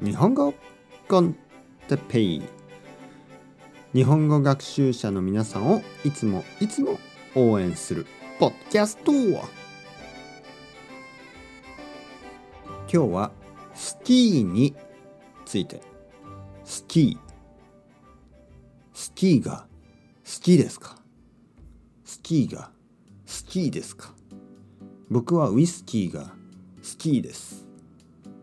日本語コンテペイ。日本語学習者の皆さんをいつもいつも応援するポッキャスト今日はスキーについて。スキー。スキーが好きですか？スキーが好きですか？僕はウイスキーが好きです。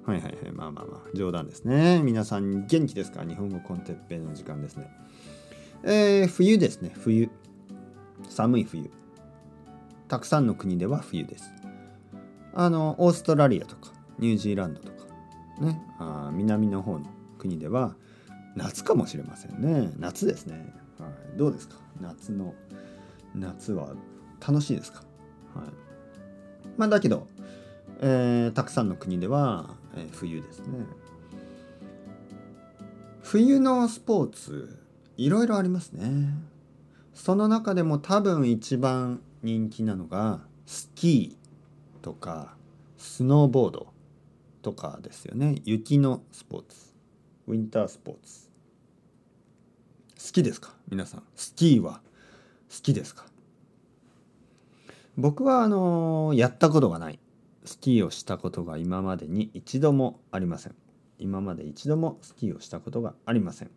はいはいはいまあまあまあ冗談ですね。皆さん元気ですか？日本語コンテッペイの時間ですね。えー、冬ですね。冬。寒い冬。たくさんの国では冬です。あのオーストラリアとかニュージーランドとかね。あ南の方の国では夏かもしれませんね。夏ですね、はい、どうですか？夏の夏は楽しいですか？はい。まあだけど、えー、たくさんの国では、え、冬ですね。冬のスポーツいろいろありますね。その中でも多分一番人気なのがスキーとかスノーボードとかですよね。雪のスポーツ。ウィンタースポーツ。好きですか？皆さん。スキーは好きですか？僕はあのやったことがない。スキーをしたことが今までに一度もありません。今まで一度もスキーをしたことがありません。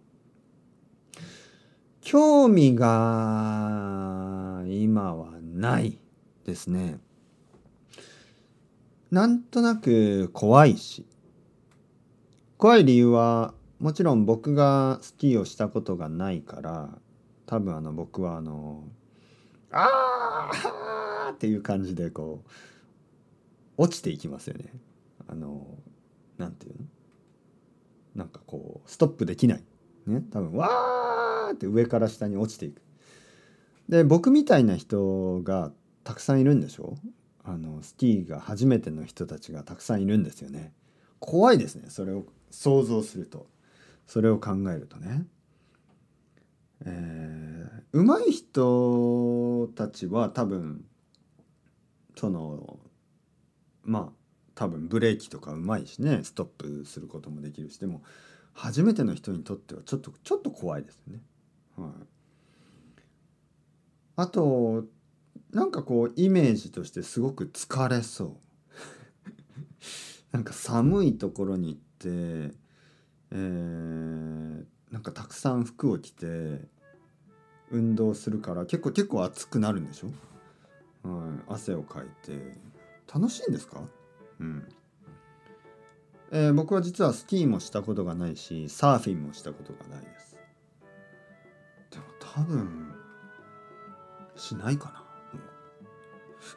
興味が今はないですね。なんとなく怖いし。怖い理由はもちろん僕がスキーをしたことがないから多分あの僕はあの「ああ!」っていう感じでこう落ちていきますよね。あのなんていうの？なんかこうストップできない。ね？多分わーって上から下に落ちていく。で僕みたいな人がたくさんいるんでしょ？あのスキーが初めての人たちがたくさんいるんですよね。怖いですねそれを想像すると。それを考えるとね。えー、上手い人たちは多分そのまあ多分ブレーキとかうまいしねストップすることもできるしでも初めての人にとってはちょっとちょっと怖いですよね。はい、あとなんかこうイメージとしてすごく疲れそう。なんか寒いところに行ってえー、なんかたくさん服を着て運動するから結構結構暑くなるんでしょ、はい、汗をかいて楽しいんですか？うん。えー、僕は実はスキーもしたことがないしサーフィンもしたことがないです。でも多分しないかな。うん。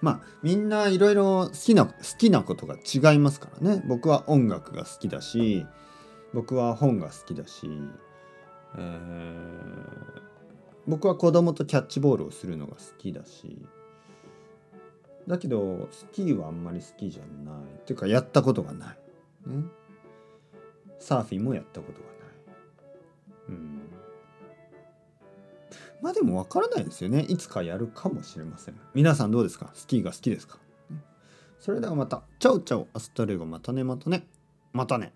まあみんないろいろ好きな好きなことが違いますからね。僕は音楽が好きだし僕は本が好きだし、えー、僕は子供とキャッチボールをするのが好きだしだけどスキーはあんまり好きじゃない。っていうかやったことがない、ね、サーフィンもやったことがない。うん。まあでもわからないですよね。いつかやるかもしれません。皆さんどうですか？スキーが好きですか？それではまた。 Chao chao。Hasta luego。またね。またね。またね。